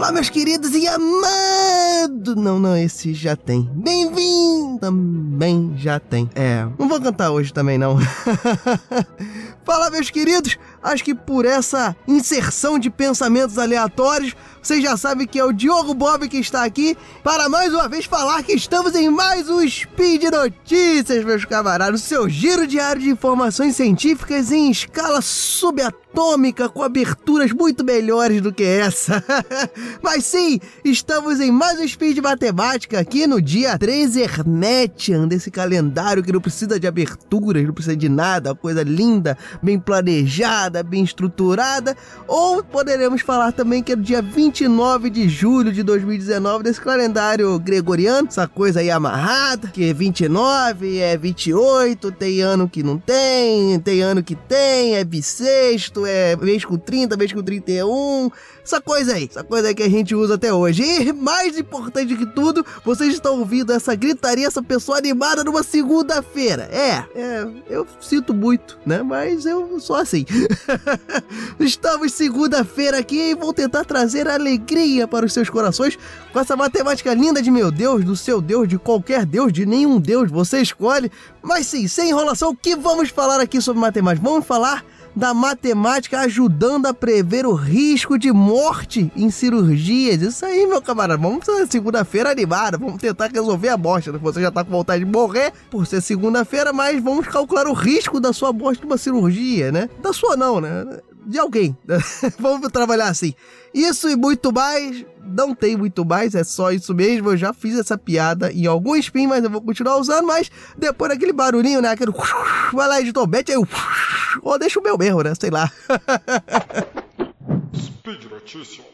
Olá, meus queridos e amados. Não, não, esse já tem. Bem-vindo também já tem. É, não vou cantar hoje também não. Fala, meus queridos. Acho que por essa inserção de pensamentos aleatórios, vocês já sabem que é o Diogo Bob que está aqui para mais uma vez falar que estamos em mais um Speed Notícias, meus camaradas. O seu giro diário de informações científicas em escala subatômica com aberturas muito melhores do que essa. Mas sim, estamos em mais um Speed Matemática aqui no dia 13 Hermetian desse calendário que não precisa de aberturas, não precisa de nada, coisa linda, bem planejada, bem estruturada. Ou poderemos falar também que é no dia 29 de julho de 2019 desse calendário gregoriano, essa coisa aí amarrada, que é 29, é 28, tem ano que não tem, tem ano que tem, é bissexto, é mês com 30, mês com 31, essa coisa aí, essa coisa aí que a gente usa até hoje. E mais importante que tudo, vocês estão ouvindo essa gritaria, essa pessoa animada numa segunda-feira. É, é, eu sinto muito, né? Mas eu sou assim. Estamos segunda-feira aqui e vou tentar trazer alegria para os seus corações com essa matemática linda de meu Deus, do seu Deus, de qualquer Deus, de nenhum Deus, você escolhe. Mas sim, sem enrolação, o que vamos falar aqui sobre matemática? Vamos falar da matemática ajudando a prever o risco de morte em cirurgias. Isso aí, meu camarada. Vamos segunda-feira animada, vamos tentar resolver a morte. Você já tá com vontade de morrer por ser segunda-feira, mas vamos calcular o risco da sua morte numa cirurgia, né? Da sua não, né? De alguém. vamos trabalhar assim. Isso e muito mais. Não tem muito mais, é só isso mesmo. Eu já fiz essa piada em algum spin, mas eu vou continuar usando. Mas depois daquele barulhinho, né? Aquele. Vai lá, editor, mete aí. Ou deixa o meu mesmo, né? Sei lá. Speed Notícias.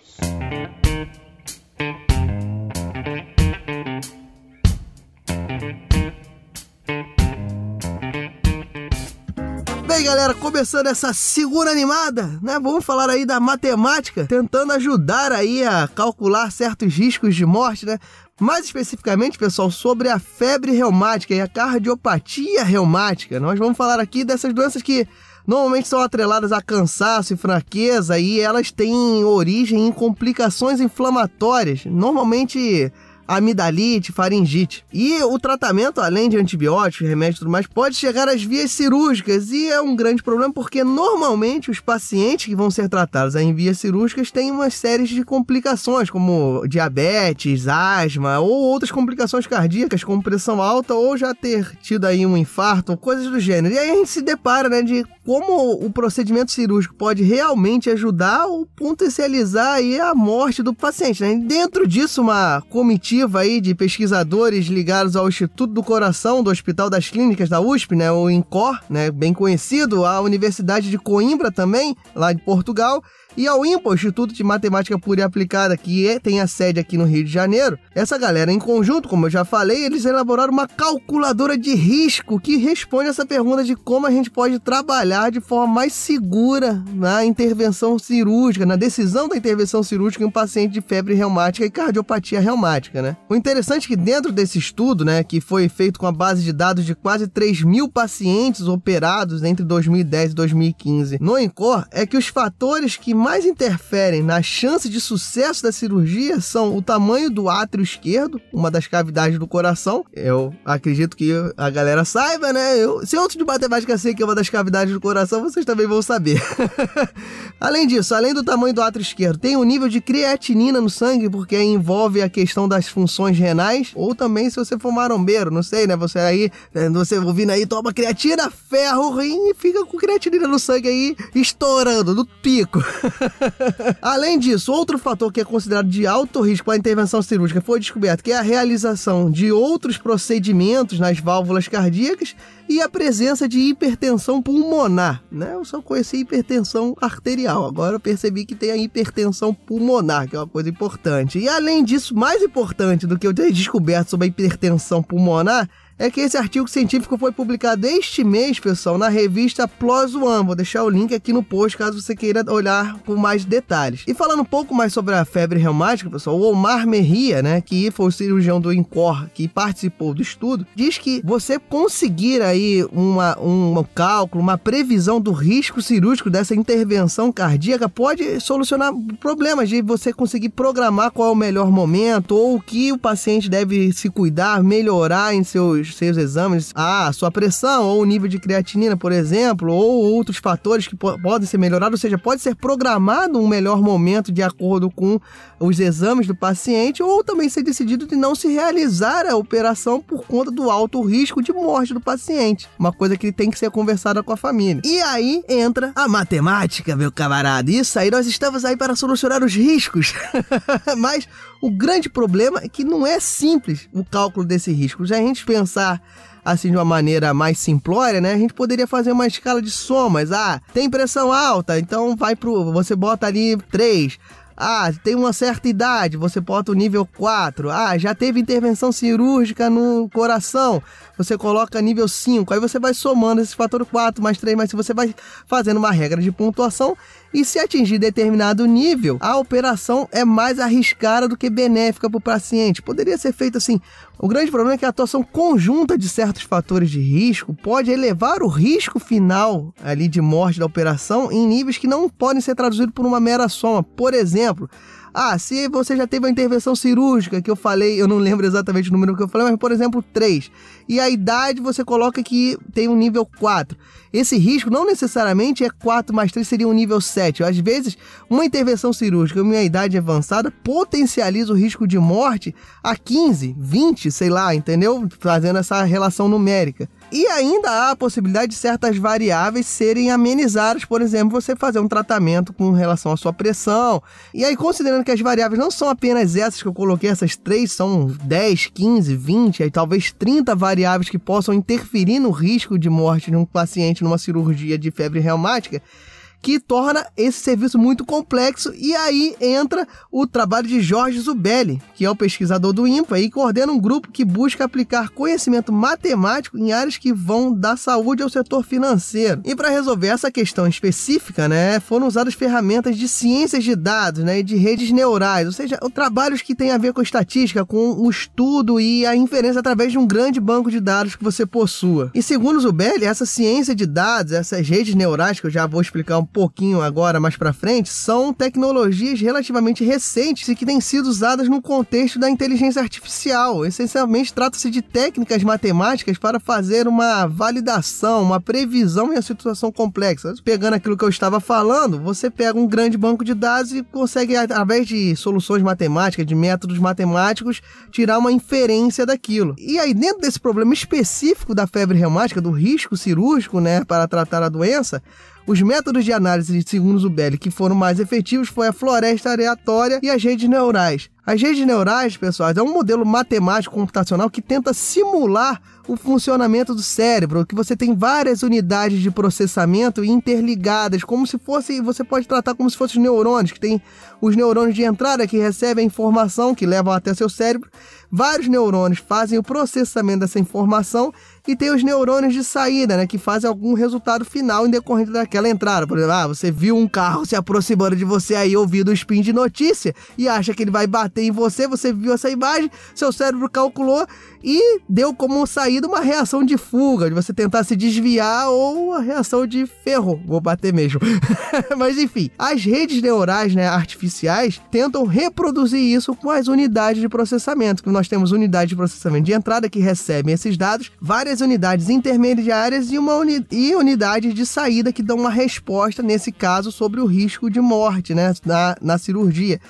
Bem, galera, começando essa segunda animada, né? Vamos falar aí da matemática, tentando ajudar aí a calcular certos riscos de morte, né? Mais especificamente, pessoal, sobre a febre reumática e a cardiopatia reumática. Nós vamos falar aqui dessas doenças que normalmente são atreladas a cansaço e fraqueza e elas têm origem em complicações inflamatórias, normalmente amidalite, faringite. E o tratamento, além de antibióticos, remédios e tudo mais, pode chegar às vias cirúrgicas e é um grande problema porque normalmente os pacientes que vão ser tratados em vias cirúrgicas têm uma série de complicações, como diabetes, asma ou outras complicações cardíacas, como pressão alta ou já ter tido aí um infarto, coisas do gênero. E aí a gente se depara, né, de como o procedimento cirúrgico pode realmente ajudar ou potencializar aí a morte do paciente. Né? Dentro disso, uma comitiva aí de pesquisadores ligados ao Instituto do Coração do Hospital das Clínicas da USP, né, o INCOR, né, bem conhecido, a Universidade de Coimbra também, lá de Portugal, e ao IMPA, Instituto de Matemática Pura e Aplicada, que é, tem a sede aqui no Rio de Janeiro, essa galera em conjunto, como eu já falei, eles elaboraram uma calculadora de risco que responde essa pergunta de como a gente pode trabalhar de forma mais segura na intervenção cirúrgica, na decisão da intervenção cirúrgica em um paciente de febre reumática e cardiopatia reumática, né? O interessante é que dentro desse estudo, né, que foi feito com a base de dados de quase 3 mil pacientes operados entre 2010 e 2015 no INCOR, é que os fatores que mais interferem na chance de sucesso da cirurgia são o tamanho do átrio esquerdo, uma das cavidades do coração. Eu acredito que a galera saiba, né? Eu, se outro de matemática sei que é uma das cavidades do coração, vocês também vão saber. além disso, além do tamanho do átrio esquerdo, tem o nível de creatinina no sangue, porque envolve a questão das funções renais, ou também se você for marombeiro, não sei, né? Você aí, né, você ouvindo aí, toma creatina, ferro, rim e fica com creatinina no sangue aí, estourando, no pico. Além disso, outro fator que é considerado de alto risco para a intervenção cirúrgica foi descoberto, que é a realização de outros procedimentos nas válvulas cardíacas e a presença de hipertensão pulmonar, né? Eu só conheci hipertensão arterial, agora eu percebi que tem a hipertensão pulmonar, que é uma coisa importante. E além disso, mais importante do que eu ter descoberto sobre a hipertensão pulmonar, é que esse artigo científico foi publicado este mês, pessoal, na revista PLOS ONE. Vou deixar o link aqui no post caso você queira olhar com mais detalhes. E falando um pouco mais sobre a febre reumática, pessoal, o Omar Merria, né, que foi o cirurgião do INCOR que participou do estudo, diz que você conseguir aí uma, um cálculo, uma previsão do risco cirúrgico dessa intervenção cardíaca pode solucionar problemas de você conseguir programar qual é o melhor momento ou o que o paciente deve se cuidar, melhorar em seus, seus exames, a sua pressão ou o nível de creatinina, por exemplo, ou outros fatores que po podem ser melhorados, ou seja, pode ser programado um melhor momento de acordo com os exames do paciente ou também ser decidido de não se realizar a operação por conta do alto risco de morte do paciente. Uma coisa que tem que ser conversada com a família. E aí entra a matemática, meu camarada. Isso aí nós estamos aí para solucionar os riscos. Mas o grande problema é que não é simples o cálculo desse risco. Se a gente pensar assim de uma maneira mais simplória, né? A gente poderia fazer uma escala de somas. Ah, tem pressão alta, então vai pro você bota ali 3. Ah, tem uma certa idade, você bota o nível 4. Ah, já teve intervenção cirúrgica no coração, você coloca nível 5. Aí você vai somando esse fator 4 mais 3, mas se você vai fazendo uma regra de pontuação e se atingir determinado nível, a operação é mais arriscada do que benéfica para o paciente. Poderia ser feito assim. O grande problema é que a atuação conjunta de certos fatores de risco pode elevar o risco final ali de morte da operação em níveis que não podem ser traduzidos por uma mera soma. Por exemplo, ah, se você já teve uma intervenção cirúrgica, que eu falei, eu não lembro exatamente o número que eu falei, mas por exemplo, 3. E a idade você coloca que tem um nível 4. Esse risco não necessariamente é 4 mais 3 seria um nível 7. Às vezes, uma intervenção cirúrgica uma idade avançada potencializa o risco de morte a 15, 20, sei lá, entendeu? Fazendo essa relação numérica. E ainda há a possibilidade de certas variáveis serem amenizadas, por exemplo, você fazer um tratamento com relação à sua pressão. E aí, considerando que as variáveis não são apenas essas que eu coloquei, essas três são 10, 15, 20, e talvez 30 variáveis que possam interferir no risco de morte de um paciente numa cirurgia de febre reumática que torna esse serviço muito complexo. E aí entra o trabalho de Jorge Zubelli, que é o pesquisador do INPA e coordena um grupo que busca aplicar conhecimento matemático em áreas que vão da saúde ao setor financeiro. E para resolver essa questão específica, né, foram usadas ferramentas de ciências de dados, né, e de redes neurais, ou seja, trabalhos que têm a ver com estatística, com o estudo e a inferência através de um grande banco de dados que você possua. E segundo Zubelli, essa ciência de dados, essas redes neurais que eu já vou explicar um pouquinho agora mais para frente, são tecnologias relativamente recentes e que têm sido usadas no contexto da inteligência artificial. Essencialmente, trata-se de técnicas matemáticas para fazer uma validação, uma previsão em uma situação complexa. Pegando aquilo que eu estava falando, você pega um grande banco de dados e consegue, através de soluções matemáticas, de métodos matemáticos, tirar uma inferência daquilo. E aí, dentro desse problema específico da febre reumática, do risco cirúrgico, né, para tratar a doença, os métodos de análise, segundo Zubelli, que foram mais efetivos foi a floresta aleatória e as redes neurais. As redes neurais, pessoal, é um modelo matemático computacional que tenta simular o funcionamento do cérebro, que você tem várias unidades de processamento interligadas, como se fosse, você pode tratar como se fossem neurônios, que tem os neurônios de entrada que recebem a informação que levam até seu cérebro, vários neurônios fazem o processamento dessa informação e tem os neurônios de saída, né, que fazem algum resultado final em decorrente daquela entrada. Por exemplo, ah, você viu um carro se aproximando de você aí ouvindo o spin de notícia e acha que ele vai bater em você, você viu essa imagem, seu cérebro calculou e deu como saída uma reação de fuga, de você tentar se desviar ou a reação de ferro, vou bater mesmo. Mas enfim, as redes neurais, né, artificiais tentam reproduzir isso com as unidades de processamento, que nós temos unidades de processamento de entrada que recebem esses dados, várias unidades intermediárias e uma uni e unidade de saída que dão uma resposta nesse caso sobre o risco de morte, né, na, na cirurgia.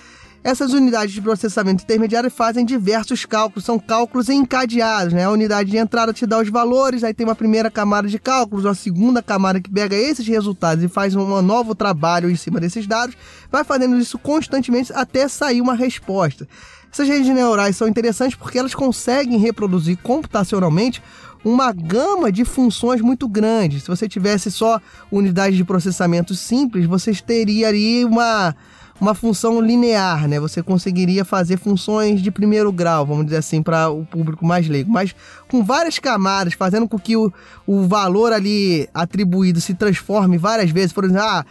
Essas unidades de processamento intermediário fazem diversos cálculos, são cálculos encadeados, né? A unidade de entrada te dá os valores, aí tem uma primeira camada de cálculos, uma segunda camada que pega esses resultados e faz um novo trabalho em cima desses dados, vai fazendo isso constantemente até sair uma resposta. Essas redes neurais são interessantes porque elas conseguem reproduzir computacionalmente uma gama de funções muito grande. Se você tivesse só unidades de processamento simples, você teria ali uma uma função linear, né? Você conseguiria fazer funções de primeiro grau, vamos dizer assim, para o público mais leigo. Mas com várias camadas, fazendo com que o, o valor ali atribuído se transforme várias vezes. Por exemplo, ah,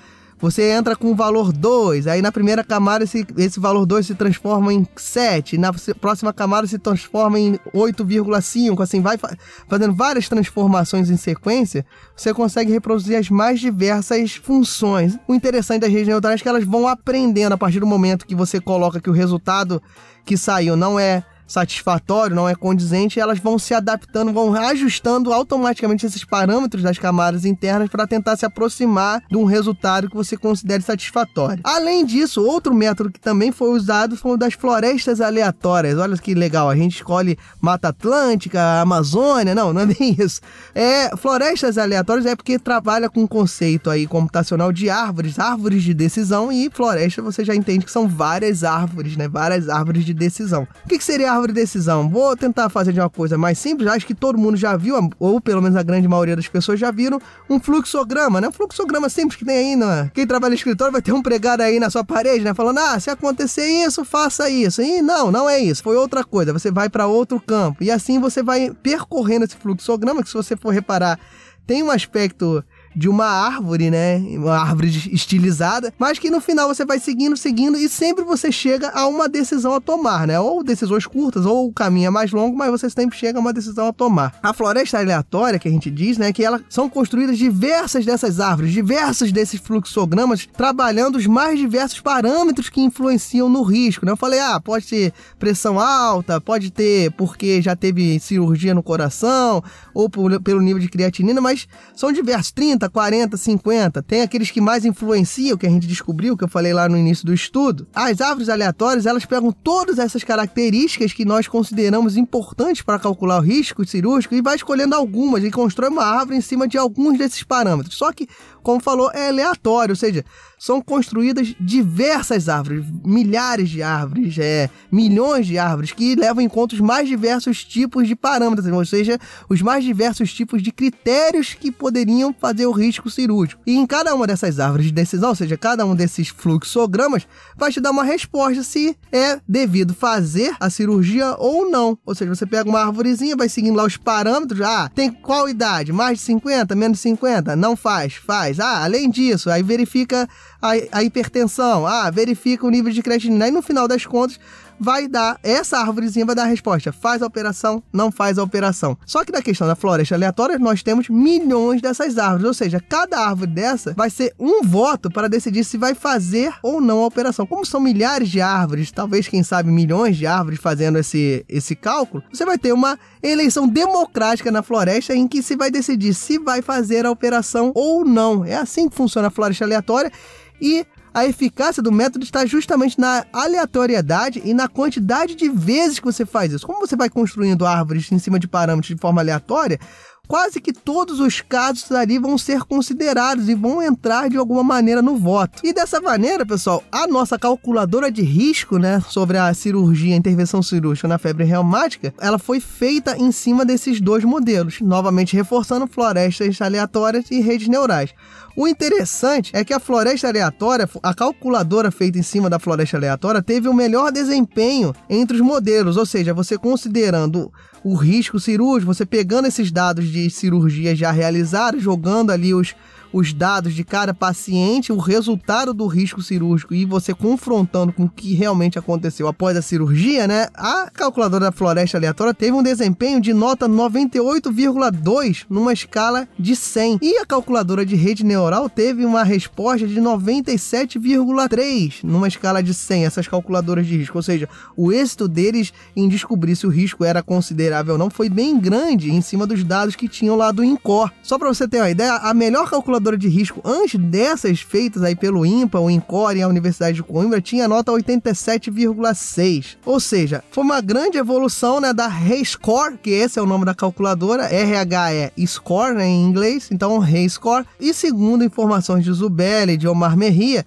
você entra com o valor 2, aí na primeira camada esse, esse valor 2 se transforma em 7, na próxima camada se transforma em 8,5, assim, vai fazendo várias transformações em sequência, você consegue reproduzir as mais diversas funções. O interessante das redes neurais é que elas vão aprendendo a partir do momento que você coloca que o resultado que saiu não é satisfatório, não é condizente, elas vão se adaptando, vão ajustando automaticamente esses parâmetros das camadas internas para tentar se aproximar de um resultado que você considere satisfatório. Além disso, outro método que também foi usado foi o das florestas aleatórias. Olha que legal, a gente escolhe Mata Atlântica, Amazônia, não, não é bem isso. É, florestas aleatórias é porque trabalha com um conceito aí computacional de árvores, árvores de decisão e floresta você já entende que são várias árvores, né? Várias árvores de decisão. O que, que seria árvore de decisão. Vou tentar fazer de uma coisa mais simples. Acho que todo mundo já viu, ou pelo menos a grande maioria das pessoas já viram, um fluxograma, né? Um fluxograma simples que tem aí, né? Quem trabalha no escritório vai ter um pregado aí na sua parede, né? Falando, ah, se acontecer isso, faça isso. E não, não é isso. Foi outra coisa. Você vai para outro campo. E assim você vai percorrendo esse fluxograma, que se você for reparar, tem um aspecto de uma árvore, né? Uma árvore estilizada, mas que no final você vai seguindo, seguindo e sempre você chega a uma decisão a tomar, né? Ou decisões curtas, ou o caminho é mais longo, mas você sempre chega a uma decisão a tomar. A floresta aleatória, que a gente diz, né? Que elas são construídas diversas dessas árvores, diversos desses fluxogramas, trabalhando os mais diversos parâmetros que influenciam no risco, né? Eu falei, ah, pode ter pressão alta, pode ter porque já teve cirurgia no coração, ou por, pelo nível de creatinina, mas são diversos, 30, 30, 40, 50. Tem aqueles que mais influenciam, que a gente descobriu, que eu falei lá no início do estudo. As árvores aleatórias, elas pegam todas essas características que nós consideramos importantes para calcular o risco cirúrgico e vai escolhendo algumas e constrói uma árvore em cima de alguns desses parâmetros. Só que, como falou, é aleatório, ou seja, são construídas diversas árvores, milhares de árvores, é, milhões de árvores, que levam em conta os mais diversos tipos de parâmetros, ou seja, os mais diversos tipos de critérios que poderiam fazer o risco cirúrgico. E em cada uma dessas árvores de decisão, ou seja, cada um desses fluxogramas, vai te dar uma resposta se é devido fazer a cirurgia ou não. Ou seja, você pega uma árvorezinha, vai seguindo lá os parâmetros, ah, tem qual idade? Mais de 50, menos de 50? Não faz, faz. Ah, além disso, aí verifica a, a hipertensão, ah, verifica o nível de creatinina. E no final das contas, vai dar, essa árvorezinha vai dar a resposta. Faz a operação, não faz a operação. Só que na questão da floresta aleatória, nós temos milhões dessas árvores. Ou seja, cada árvore dessa vai ser um voto para decidir se vai fazer ou não a operação. Como são milhares de árvores, talvez, quem sabe, milhões de árvores fazendo esse, esse cálculo, você vai ter uma eleição democrática na floresta em que se vai decidir se vai fazer a operação ou não. É assim que funciona a floresta aleatória. E a eficácia do método está justamente na aleatoriedade e na quantidade de vezes que você faz isso. Como você vai construindo árvores em cima de parâmetros de forma aleatória, quase que todos os casos ali vão ser considerados e vão entrar de alguma maneira no voto. E dessa maneira, pessoal, a nossa calculadora de risco, né, sobre a cirurgia, a intervenção cirúrgica na febre reumática, ela foi feita em cima desses dois modelos, novamente reforçando florestas aleatórias e redes neurais. O interessante é que a floresta aleatória, a calculadora feita em cima da floresta aleatória, teve o melhor desempenho entre os modelos, ou seja, você considerando o risco cirúrgico, você pegando esses dados de cirurgia já realizadas, jogando ali os os dados de cada paciente, o resultado do risco cirúrgico e você confrontando com o que realmente aconteceu após a cirurgia, né? A calculadora da floresta aleatória teve um desempenho de nota 98,2 numa escala de 100. E a calculadora de rede neural teve uma resposta de 97,3 numa escala de 100. Essas calculadoras de risco, ou seja, o êxito deles em descobrir se o risco era considerável ou não foi bem grande em cima dos dados que tinham lá do INCOR. Só para você ter uma ideia, a melhor calculadora calculadora de risco antes dessas feitas aí pelo INPA, o INCOR e a Universidade de Coimbra tinha nota 87,6. Ou seja, foi uma grande evolução né, da RayScore, que esse é o nome da calculadora, RH é score né, em inglês, então RayScore. E segundo informações de Zubelli e de Omar Merria,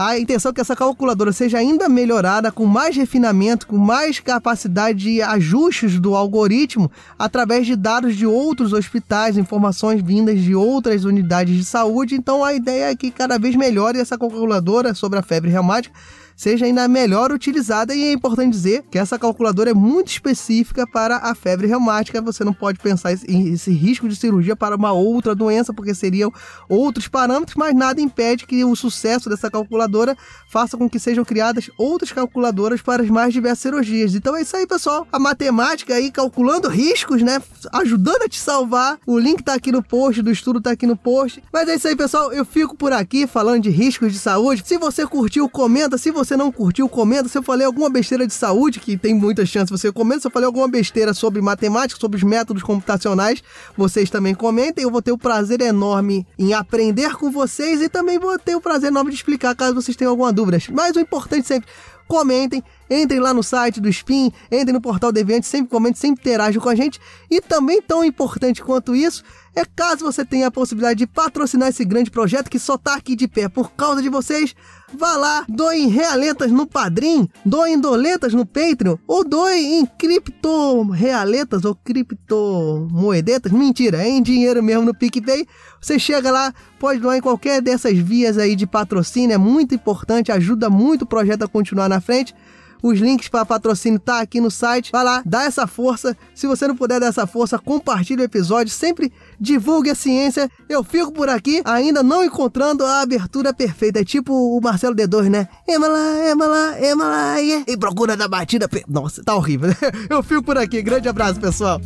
A intenção é que essa calculadora seja ainda melhorada, com mais refinamento, com mais capacidade de ajustes do algoritmo, através de dados de outros hospitais, informações vindas de outras unidades de saúde. Então a ideia é que cada vez melhore essa calculadora sobre a febre reumática seja ainda melhor utilizada e é importante dizer que essa calculadora é muito específica para a febre reumática. Você não pode pensar em esse risco de cirurgia para uma outra doença, porque seriam outros parâmetros, mas nada impede que o sucesso dessa calculadora faça com que sejam criadas outras calculadoras para as mais diversas cirurgias. Então é isso aí, pessoal. A matemática aí calculando riscos, né? Ajudando a te salvar. O link tá aqui no post, do estudo tá aqui no post. Mas é isso aí, pessoal. Eu fico por aqui falando de riscos de saúde. Se você curtiu, comenta. Se você você não curtiu, comenta. Se eu falei alguma besteira de saúde, que tem muita chance você comenta. Se eu falei alguma besteira sobre matemática, sobre os métodos computacionais, vocês também comentem. Eu vou ter o prazer enorme em aprender com vocês e também vou ter o prazer enorme de explicar caso vocês tenham alguma dúvida. Mas o importante sempre, comentem, entrem lá no site do Spin, entrem no portal Deviante, sempre comentem, sempre interajam com a gente. E também tão importante quanto isso, é caso você tenha a possibilidade de patrocinar esse grande projeto que só tá aqui de pé por causa de vocês, vá lá, doem realetas no Padrim, doem doletas no Patreon, ou doem em cripto realetas ou criptomoedetas, mentira, é em dinheiro mesmo no PicPay. Você chega lá, pode doar em qualquer dessas vias aí de patrocínio, é muito importante, ajuda muito o projeto a continuar na frente. Os links para patrocínio tá aqui no site. Vai lá, dá essa força. Se você não puder dar essa força, compartilhe o episódio. Sempre divulgue a ciência. Eu fico por aqui, ainda não encontrando a abertura perfeita. É tipo o Marcelo D2, né? Emala, Emala, Emala, yeah. em procura da batida. Nossa, tá horrível. Eu fico por aqui. Grande abraço, pessoal.